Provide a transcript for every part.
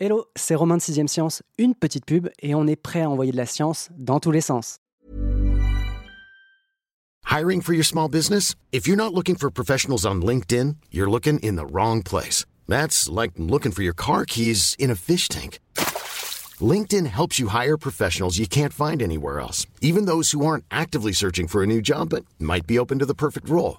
Hello, c'est Romain de 6ème Science, une petite pub et on est prêt à envoyer de la science dans tous les sens. Hiring for your small business? If you're not looking for professionals on LinkedIn, you're looking in the wrong place. That's like looking for your car keys in a fish tank. LinkedIn helps you hire professionals you can't find anywhere else, even those who aren't actively searching for a new job but might be open to the perfect role.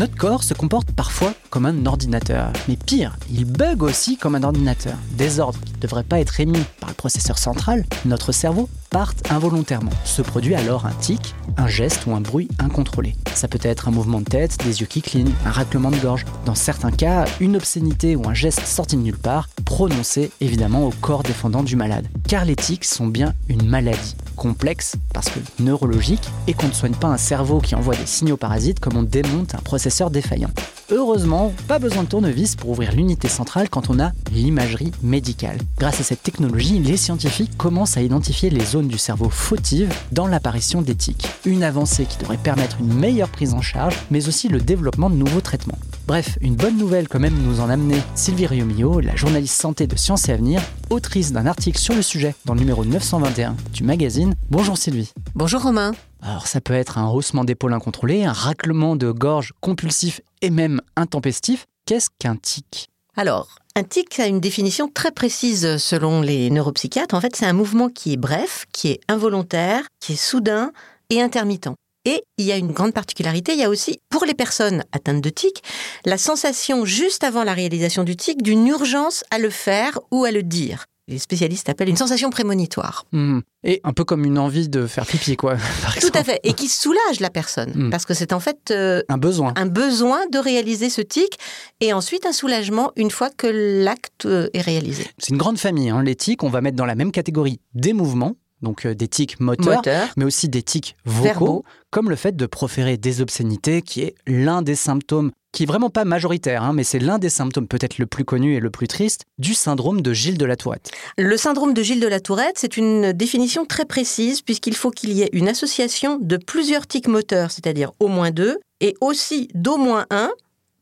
Notre corps se comporte parfois comme un ordinateur. Mais pire, il bug aussi comme un ordinateur. Des ordres qui ne devraient pas être émis par le processeur central, notre cerveau partent involontairement. Se produit alors un tic, un geste ou un bruit incontrôlé. Ça peut être un mouvement de tête, des yeux qui clignent, un raclement de gorge. Dans certains cas, une obscénité ou un geste sorti de nulle part, prononcé évidemment au corps défendant du malade. Car les tics sont bien une maladie complexe parce que neurologique et qu'on ne soigne pas un cerveau qui envoie des signaux parasites comme on démonte un processeur défaillant. Heureusement, pas besoin de tournevis pour ouvrir l'unité centrale quand on a l'imagerie médicale. Grâce à cette technologie, les scientifiques commencent à identifier les zones du cerveau fautives dans l'apparition des. Une avancée qui devrait permettre une meilleure prise en charge, mais aussi le développement de nouveaux traitements. Bref, une bonne nouvelle quand même nous en amener Sylvie Riomio, la journaliste santé de Sciences et Avenir, autrice d'un article sur le sujet dans le numéro 921 du magazine. Bonjour Sylvie. Bonjour Romain. Alors ça peut être un haussement d'épaule incontrôlé, un raclement de gorge compulsif et même intempestif. Qu'est-ce qu'un tic? Alors, un tic a une définition très précise selon les neuropsychiatres. En fait, c'est un mouvement qui est bref, qui est involontaire, qui est soudain et intermittent. Et il y a une grande particularité, il y a aussi, pour les personnes atteintes de tic, la sensation juste avant la réalisation du tic d'une urgence à le faire ou à le dire. Les spécialistes appellent une sensation prémonitoire. Hmm. Et un peu comme une envie de faire pipi, quoi. Tout à fait. Et qui soulage la personne. Hmm. Parce que c'est en fait euh, un besoin. Un besoin de réaliser ce tic. Et ensuite un soulagement une fois que l'acte euh, est réalisé. C'est une grande famille. Hein. Les tics, on va mettre dans la même catégorie des mouvements donc euh, des tics moteurs, mais aussi des tics vocaux, comme le fait de proférer des obscénités, qui est l'un des symptômes, qui est vraiment pas majoritaire, hein, mais c'est l'un des symptômes peut-être le plus connu et le plus triste du syndrome de Gilles de la Tourette. Le syndrome de Gilles de la Tourette, c'est une définition très précise, puisqu'il faut qu'il y ait une association de plusieurs tics moteurs, c'est-à-dire au moins deux, et aussi d'au moins un,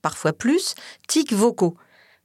parfois plus, tics vocaux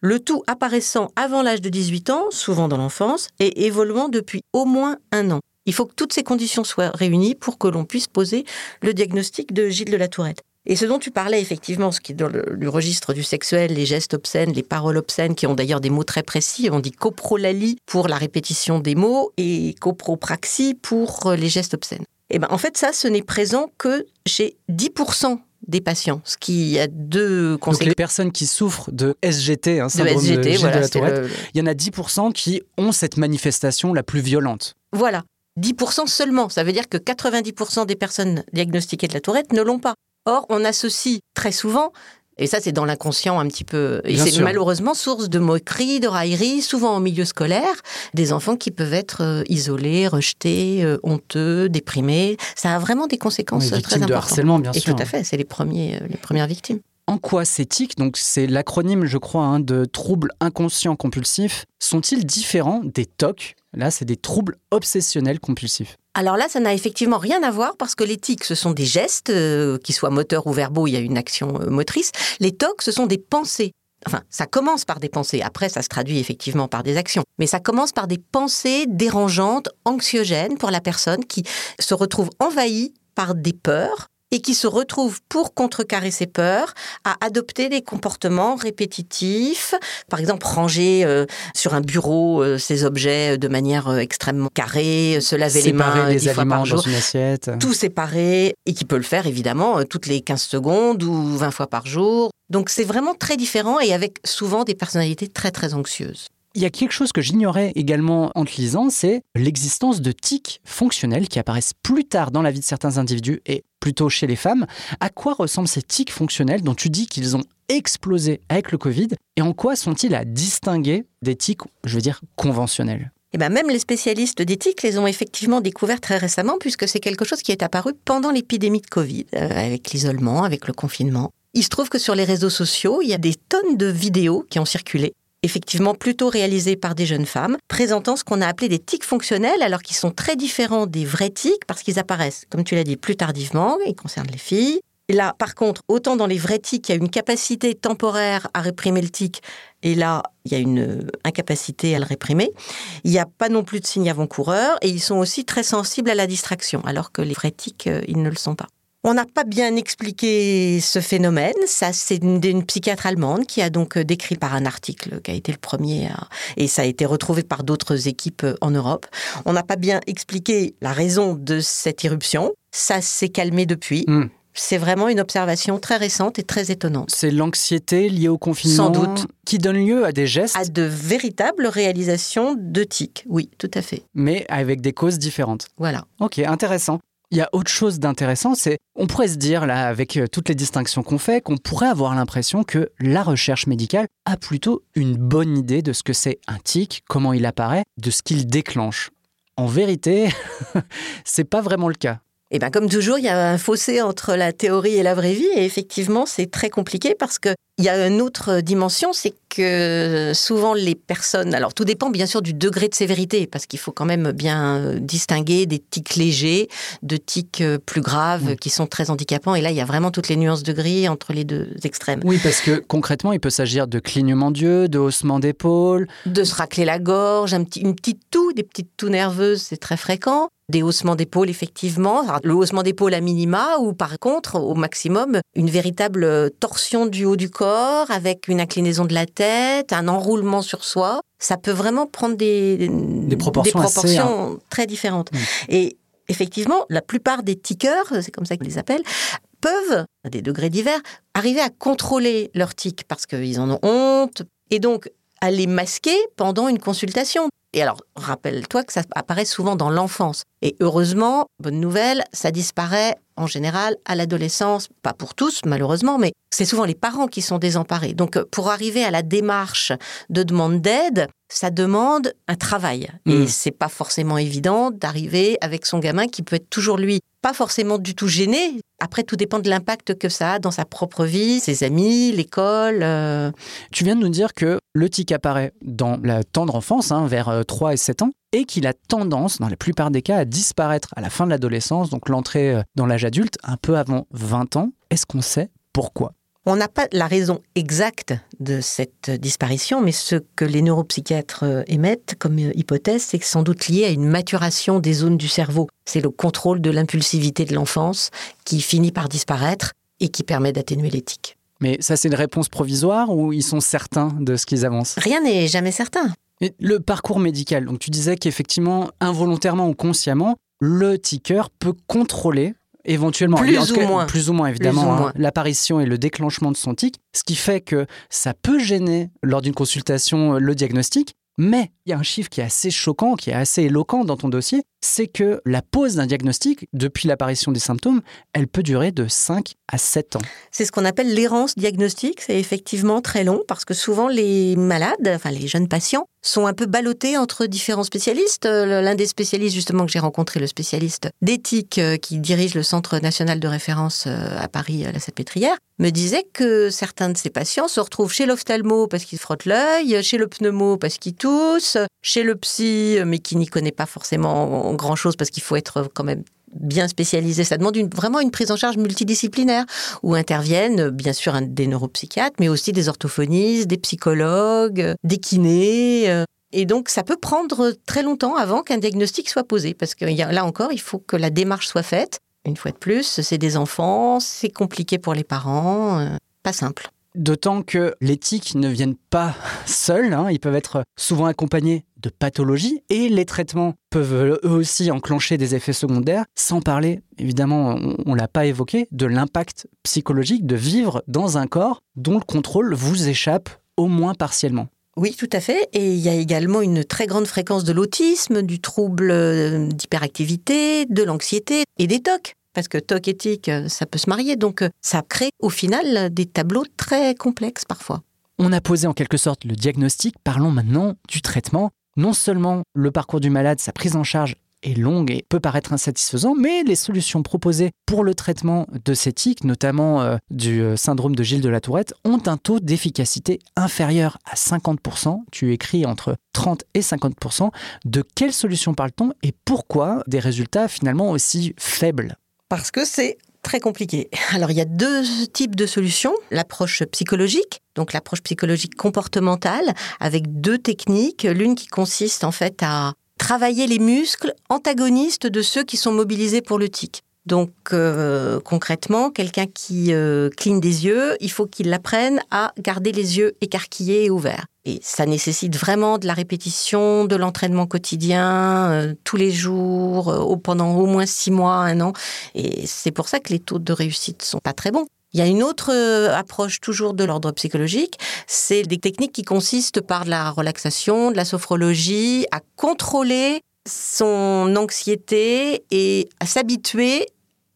le tout apparaissant avant l'âge de 18 ans, souvent dans l'enfance, et évoluant depuis au moins un an. Il faut que toutes ces conditions soient réunies pour que l'on puisse poser le diagnostic de Gilles de la Tourette. Et ce dont tu parlais effectivement, ce qui est dans le, registre du sexuel, les gestes obscènes, les paroles obscènes, qui ont d'ailleurs des mots très précis. On dit coprolalie pour la répétition des mots et copropraxie pour les gestes obscènes. Et eh ben en fait ça, ce n'est présent que chez 10% des patients, ce qui a deux conséquences. Donc les personnes qui souffrent de SGT, hein, syndrome de, SGT, de, la Tourette, il y en a 10% qui ont cette manifestation la plus violente. Voilà, 10% seulement. Ça veut dire que 90% des personnes diagnostiquées de la Tourette ne l'ont pas. Or, on associe très souvent et ça, c'est dans l'inconscient un petit peu. Et c'est malheureusement source de moqueries, de railleries, souvent en milieu scolaire, des enfants qui peuvent être euh, isolés, rejetés, euh, honteux, déprimés. Ça a vraiment des conséquences très importantes. de harcèlement, bien et sûr. tout à fait, c'est les, premiers, euh, les premières victimes. En quoi ces tics, donc c'est l'acronyme, je crois, hein, de troubles inconscients compulsifs, sont-ils différents des TOC Là, c'est des troubles obsessionnels compulsifs. Alors là, ça n'a effectivement rien à voir parce que les tics, ce sont des gestes, euh, qui soient moteurs ou verbaux, il y a une action euh, motrice. Les TOC, ce sont des pensées. Enfin, ça commence par des pensées, après ça se traduit effectivement par des actions, mais ça commence par des pensées dérangeantes, anxiogènes pour la personne qui se retrouve envahie par des peurs et qui se retrouve pour contrecarrer ses peurs à adopter des comportements répétitifs, par exemple ranger euh, sur un bureau euh, ses objets de manière euh, extrêmement carrée, se laver les mains les fois par jour, dans une assiette. tout séparer et qui peut le faire évidemment toutes les 15 secondes ou 20 fois par jour. Donc c'est vraiment très différent et avec souvent des personnalités très très anxieuses. Il y a quelque chose que j'ignorais également en te lisant, c'est l'existence de tics fonctionnels qui apparaissent plus tard dans la vie de certains individus et plutôt chez les femmes. À quoi ressemblent ces tics fonctionnels dont tu dis qu'ils ont explosé avec le Covid et en quoi sont-ils à distinguer des tics, je veux dire, conventionnels? Et ben même les spécialistes d'éthique les ont effectivement découverts très récemment, puisque c'est quelque chose qui est apparu pendant l'épidémie de Covid, euh, avec l'isolement, avec le confinement. Il se trouve que sur les réseaux sociaux, il y a des tonnes de vidéos qui ont circulé effectivement plutôt réalisées par des jeunes femmes, présentant ce qu'on a appelé des tics fonctionnels, alors qu'ils sont très différents des vrais tics, parce qu'ils apparaissent, comme tu l'as dit, plus tardivement, ils concernent les filles. Là, par contre, autant dans les vrais tics, il y a une capacité temporaire à réprimer le tic, et là, il y a une incapacité à le réprimer. Il n'y a pas non plus de signes avant-coureurs, et ils sont aussi très sensibles à la distraction, alors que les vrais tics, euh, ils ne le sont pas. On n'a pas bien expliqué ce phénomène. Ça, c'est une, psychiatre allemande qui a donc euh, décrit par un article qui a été le premier, et ça a été retrouvé par d'autres équipes euh, en Europe. On n'a pas bien expliqué la raison de cette irruption. Ça s'est calmé depuis. Hmm. C'est vraiment une observation très récente et très étonnante. C'est l'anxiété liée au confinement Sans doute. qui donne lieu à des gestes À de véritables réalisations de tics, oui, tout à fait. Mais avec des causes différentes. Voilà. Ok, intéressant. Il y a autre chose d'intéressant, c'est on pourrait se dire avec euh, toutes les distinctions qu'on fait, qu'on pourrait avoir l'impression que la recherche médicale a plutôt une bonne idée de ce que c'est un tic, comment il apparaît, de ce qu'il déclenche. En vérité, c'est pas vraiment le cas. Et bien, comme toujours, il y a un fossé entre la théorie et la vraie vie. Et effectivement, c'est très compliqué parce qu'il y a une autre dimension, c'est que souvent les personnes, alors tout dépend bien sûr du degré de sévérité, parce qu'il faut quand même bien distinguer des tics légers de tics euh, plus graves qui sont très handicapants. Et là, il y a vraiment toutes les nuances de gris entre les deux extrêmes. Oui, parce que concrètement, il peut s'agir de clignement d'yeux, de haussement d'épaule. De se racler la gorge, un petit, une petite toux, des petites toux nerveuses, c'est très fréquent des haussements d'épaule, effectivement. Le haussement d'épaule à minima, ou par contre, au maximum, une véritable torsion du haut du corps avec une inclinaison de la tête, un enroulement sur soi. Ça peut vraiment prendre des, des proportions, très différentes. Et effectivement, la plupart des tickers, c'est comme ça qu'ils les appellent, peuvent, à des degrés divers, arriver à contrôler leur tic parce qu'ils en ont honte. Et donc, à les masquer pendant une consultation. Et alors, rappelle-toi que ça apparaît souvent dans l'enfance. Et heureusement, bonne nouvelle, ça disparaît en général à l'adolescence, pas pour tous malheureusement, mais c'est souvent les parents qui sont désemparés. Donc pour arriver à la démarche de demande d'aide, ça demande un travail. Et hmm. c'est pas forcément évident d'arriver avec son gamin qui peut être toujours lui pas forcément du tout gêné. Après, tout dépend de l'impact que ça a dans sa propre vie, ses amis, l'école. Euh. Tu viens de nous dire que le tic apparaît dans la tendre enfance, hein, vers 3 euh, et 7 ans, et qu'il a tendance, dans la plupart des cas, à disparaître à la fin de l'adolescence, donc l'entrée euh, dans l'âge adulte, un peu avant 20 ans. Est-ce qu'on sait pourquoi? On n'a pas la raison exacte de cette disparition, mais ce que les neuropsychiatres euh, émettent comme euh, hypothèse, c'est que sans doute lié à une maturation des zones du cerveau. C'est le contrôle de l'impulsivité de l'enfance qui finit par disparaître et qui permet d'atténuer l'éthique. Mais ça, c'est une réponse provisoire ou ils sont certains de ce qu'ils avancent? Rien n'est jamais certain. Le parcours médical, donc tu disais qu'effectivement, involontairement ou consciemment, le ticker peut contrôler éventuellement, plus ou moins, plus ou moins évidemment, hein, l'apparition et le déclenchement de son tic, ce qui fait que ça peut gêner lors d'une consultation le diagnostic, mais il y a un chiffre qui est assez choquant, qui est assez éloquent dans ton dossier, c'est que la pause d'un diagnostic, depuis l'apparition des symptômes, elle peut durer de 5 à 7 ans. C'est ce qu'on appelle l'errance diagnostique. C'est effectivement très long parce que souvent les malades, enfin les jeunes patients, sont un peu ballottés entre différents spécialistes. Euh, l'un des spécialistes justement que j'ai rencontré, le spécialiste d'éthique euh, qui dirige le Centre national de référence euh, à Paris, à la Salpêtrière, me disait que certains de ces patients se retrouvent chez l'ophtalmo parce qu'ils frottent l'œil, chez le pneumo parce qu'ils toussent, chez le psy mais qui n'y connaît pas forcément grand-chose parce qu'il faut être quand même bien spécialisé. Ça demande vraiment une prise en charge multidisciplinaire où interviennent bien sûr des neuropsychiatres, mais aussi des orthophonistes, des psychologues, des kinés. Euh. Et donc, ça peut prendre très longtemps avant qu'un diagnostic soit posé, parce que là encore, il faut que la démarche soit faite. Une fois de plus, c'est des enfants, c'est compliqué pour les parents, euh, pas simple. D'autant que les ne viennent pas seuls, hein. ils peuvent être souvent accompagnés de pathologies et les traitements peuvent eux aussi enclencher des effets secondaires, sans parler, évidemment, on ne l'a pas évoqué, de l'impact psychologique de vivre dans un corps dont le contrôle vous échappe au moins partiellement. Oui, tout à fait. Et il y a également une très grande fréquence de l'autisme, du trouble euh, d'hyperactivité, de l'anxiété et des TOC parce que TOC éthique, euh, ça peut se marier. Donc, euh, ça crée au final des tableaux très complexes parfois. On a posé en quelque sorte le diagnostic, parlons maintenant du traitement. Non seulement le parcours du malade, sa prise en charge est longue et peut paraître insatisfaisant, mais les solutions proposées pour le traitement de ces tics, notamment euh, du euh, syndrome de Gilles de la Tourette, ont un taux d'efficacité inférieur à 50%. Tu écris entre 30 et 50%. De quelles solutions parle-t-on et pourquoi des résultats finalement aussi faibles? Parce que c'est très compliqué. Alors il y a deux types de solutions. L'approche psychologique, donc l'approche psychologique comportementale, avec deux techniques. L'une qui consiste en fait à travailler les muscles antagonistes de ceux qui sont mobilisés pour le tic. Donc euh, concrètement, quelqu'un qui euh, cligne des yeux, il faut qu'il apprenne à garder les yeux écarquillés et ouverts. Et ça nécessite vraiment de la répétition, de l'entraînement quotidien, euh, tous les jours, pendant au moins six mois, un an. Et c'est pour ça que les taux de réussite sont pas très bons. Il y a une autre euh, approche toujours de l'ordre psychologique, c'est des techniques qui consistent par de la relaxation, de la sophrologie, à contrôler son anxiété et à s'habituer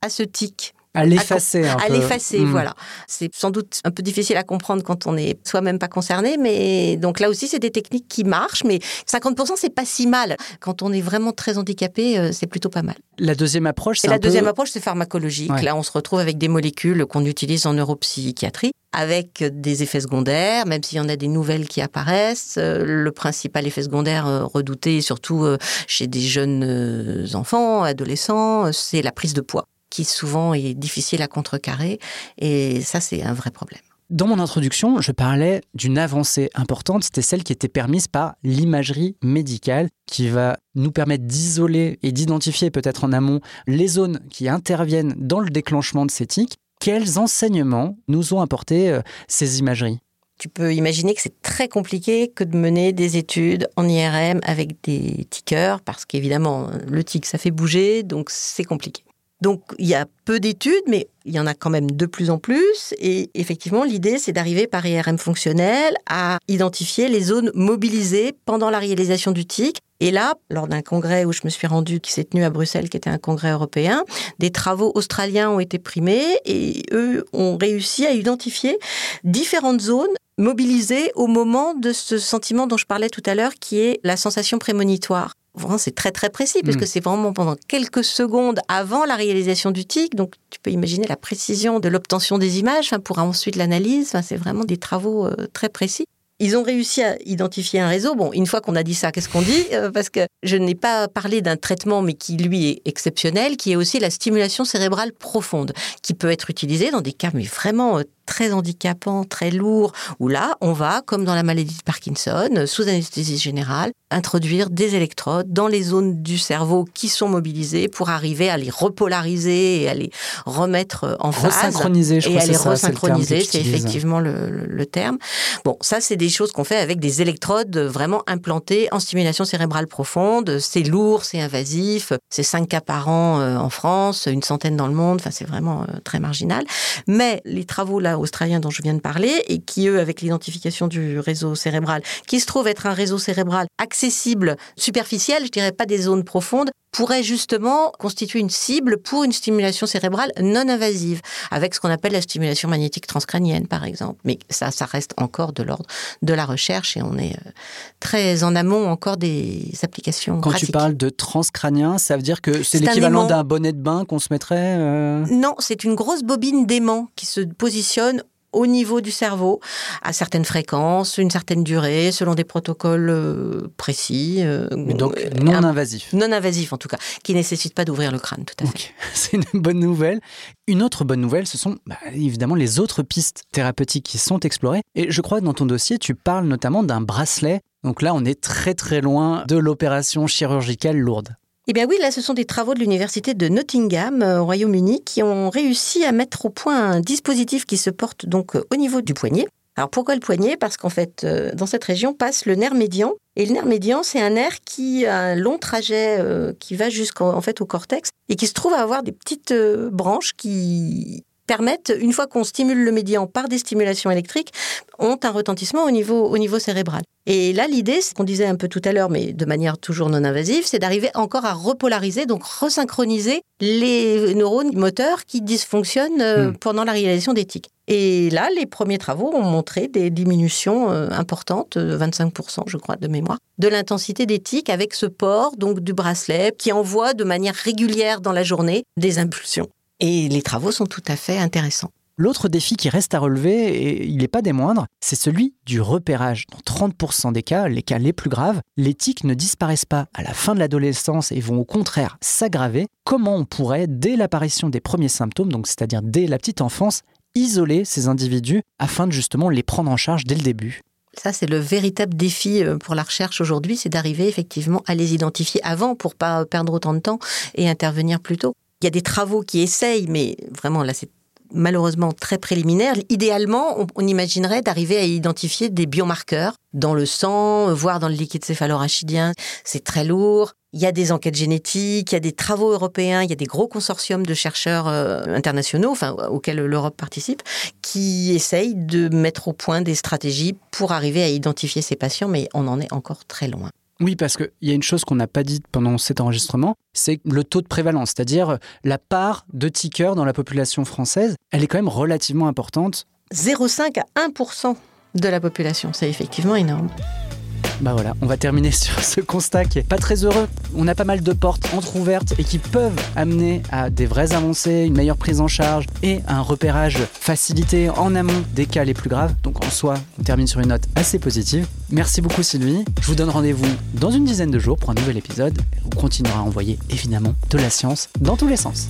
à ce tic. À l'effacer À l'effacer, hmm. voilà. C'est sans doute un peu difficile à comprendre quand on n'est soi-même pas concerné, mais donc là aussi, c'est des techniques qui marchent, mais 50%, c'est pas si mal. Quand on est vraiment très handicapé, euh, c'est plutôt pas mal. La deuxième approche, c'est La deuxième approche, c'est pharmacologique. Là, on se retrouve avec des molécules qu'on utilise en neuropsychiatrie avec des effets secondaires, même s'il y en a des nouvelles qui apparaissent. Euh, le principal effet secondaire euh, redouté, surtout chez des jeunes enfants, adolescents, c'est la prise de poids qui souvent est difficile à contrecarrer. Et ça, c'est un vrai problème. Dans mon introduction, je parlais d'une avancée importante, c'était celle qui était permise par l'imagerie médicale, qui va nous permettre d'isoler et d'identifier peut-être en amont les zones qui interviennent dans le déclenchement de ces tics. Quels enseignements nous ont apporté euh, ces imageries? Tu peux imaginer que c'est très compliqué que de mener des études en IRM avec des tickers, parce qu'évidemment, le tic, ça fait bouger, donc c'est compliqué. Donc il y a peu d'études, mais il y en a quand même de plus en plus. Et effectivement, l'idée, c'est d'arriver par IRM fonctionnel à identifier les zones mobilisées pendant la réalisation du TIC. Et là, lors d'un congrès où je me suis rendue, qui s'est tenu à Bruxelles, qui était un congrès européen, des travaux australiens ont été primés et eux ont réussi à identifier différentes zones mobilisées au moment de ce sentiment dont je parlais tout à l'heure, qui est la sensation prémonitoire c'est très très précis, puisque mm. c'est vraiment pendant quelques secondes avant la réalisation du tic. Donc tu peux imaginer la précision de l'obtention des images pour ensuite l'analyse. c'est vraiment des travaux euh, très précis. Ils ont réussi à identifier un réseau. Bon, une fois qu'on a dit ça, qu'est-ce qu'on dit? Euh, Parce que je n'ai pas parlé d'un traitement, mais qui lui est exceptionnel, qui est aussi la stimulation cérébrale profonde, qui peut être utilisée dans des cas mais vraiment euh, très handicapant, très lourd, où là, on va, comme dans la maladie de Parkinson, sous anesthésie générale, introduire des électrodes dans les zones du cerveau qui sont mobilisées pour arriver à les repolariser et à les remettre en phase. Resynchroniser, je Et à les resynchroniser, c'est effectivement le, terme. Bon, ça, c'est des choses qu'on fait avec des électrodes vraiment implantées en stimulation cérébrale profonde. C'est lourd, c'est invasif, c'est 5 cas par an euh, en France, une centaine dans le monde, enfin, c'est vraiment euh, très marginal. Mais les travaux là australiens dont je viens de parler et qui, eux, avec l'identification du réseau cérébral, qui se trouve être un réseau cérébral accessible, superficiel, je dirais pas des zones profondes, pourrait justement constituer une cible pour une stimulation cérébrale non invasive, avec ce qu'on appelle la stimulation magnétique transcrânienne, par exemple. Mais ça, ça reste encore de l'ordre de la recherche et on est euh, très en amont encore des applications. Quand tu parles de transcrânien, ça veut dire que c'est l'équivalent d'un bonnet de bain qu'on se mettrait euh Non, c'est une grosse bobine d'aimant qui se positionne au niveau du cerveau, à certaines fréquences, une certaine durée, selon des protocoles euh, précis. Euh, donc non invasif. Non invasif en tout cas, qui ne nécessite pas d'ouvrir le crâne, tout à fait. C'est une bonne nouvelle. Une autre bonne nouvelle, ce sont bah, évidemment les autres pistes thérapeutiques qui sont explorées. Et je crois que dans ton dossier, tu parles notamment d'un bracelet. Donc là, on est très très loin de l'opération chirurgicale lourde. Eh bien oui, là, ce sont des travaux de l'université de Nottingham euh, au Royaume-Uni qui ont réussi à mettre au point un dispositif qui se porte donc euh, au niveau du poignet. Alors pourquoi le poignet? Parce qu'en fait, euh, dans cette région passe le nerf médian. Et le nerf médian, c'est un nerf qui a un long trajet qui va jusqu'en fait au cortex et qui se trouve à avoir des petites branches qui permettent, une fois qu'on stimule le médian par des stimulations électriques, ont un retentissement au niveau, au niveau cérébral. Et là, l'idée, ce qu'on disait un peu tout à l'heure, mais de manière toujours non invasive, c'est d'arriver encore à repolariser, donc resynchroniser les neurones moteurs qui dysfonctionnent euh, hmm. pendant la réalisation des tics. Et là, les premiers travaux ont montré des diminutions euh, importantes, 25% je crois de mémoire, de l'intensité des tics avec ce port donc du bracelet qui envoie de manière régulière dans la journée des impulsions. Et les travaux sont tout à fait intéressants. L'autre défi qui reste à relever, et il n'est pas des moindres, c'est celui du repérage. Dans 30% des cas, les cas les plus graves, les tics ne disparaissent pas à la fin de l'adolescence et vont au contraire s'aggraver. Comment on pourrait, dès l'apparition des premiers symptômes, donc c'est-à-dire dès la petite enfance, isoler ces individus afin de justement les prendre en charge dès le début? Ça, c'est le véritable défi euh, pour la recherche aujourd'hui, c'est d'arriver effectivement à les identifier avant pour pas perdre autant de temps et intervenir plus tôt. Il y a des travaux qui essayent, mais vraiment là, c'est malheureusement très préliminaire. Idéalement, on, imaginerait d'arriver à identifier des biomarqueurs dans le sang, voire dans le liquide céphalorachidien. C'est très lourd. Il y a des enquêtes génétiques, il y a des travaux européens, il y a des gros consortiums de chercheurs euh, internationaux, enfin auxquels l'Europe participe, qui essayent de mettre au point des stratégies pour arriver à identifier ces patients, mais on en est encore très loin. Oui, parce qu'il y a une chose qu'on n'a pas dite pendant cet enregistrement, c'est le taux de prévalence, c'est-à-dire la part de tickers dans la population française, elle est quand même relativement importante. 0,5 à 1% de la population, c'est effectivement énorme. Bah voilà, on va terminer sur ce constat qui est pas très heureux. On a pas mal de portes entrouvertes et qui peuvent amener à des vraies avancées, une meilleure prise en charge et un repérage facilité en amont des cas les plus graves. Donc en soi, on termine sur une note assez positive. Merci beaucoup Sylvie. Je vous donne rendez-vous dans une dizaine de jours pour un nouvel épisode. On continuera à envoyer évidemment de la science dans tous les sens.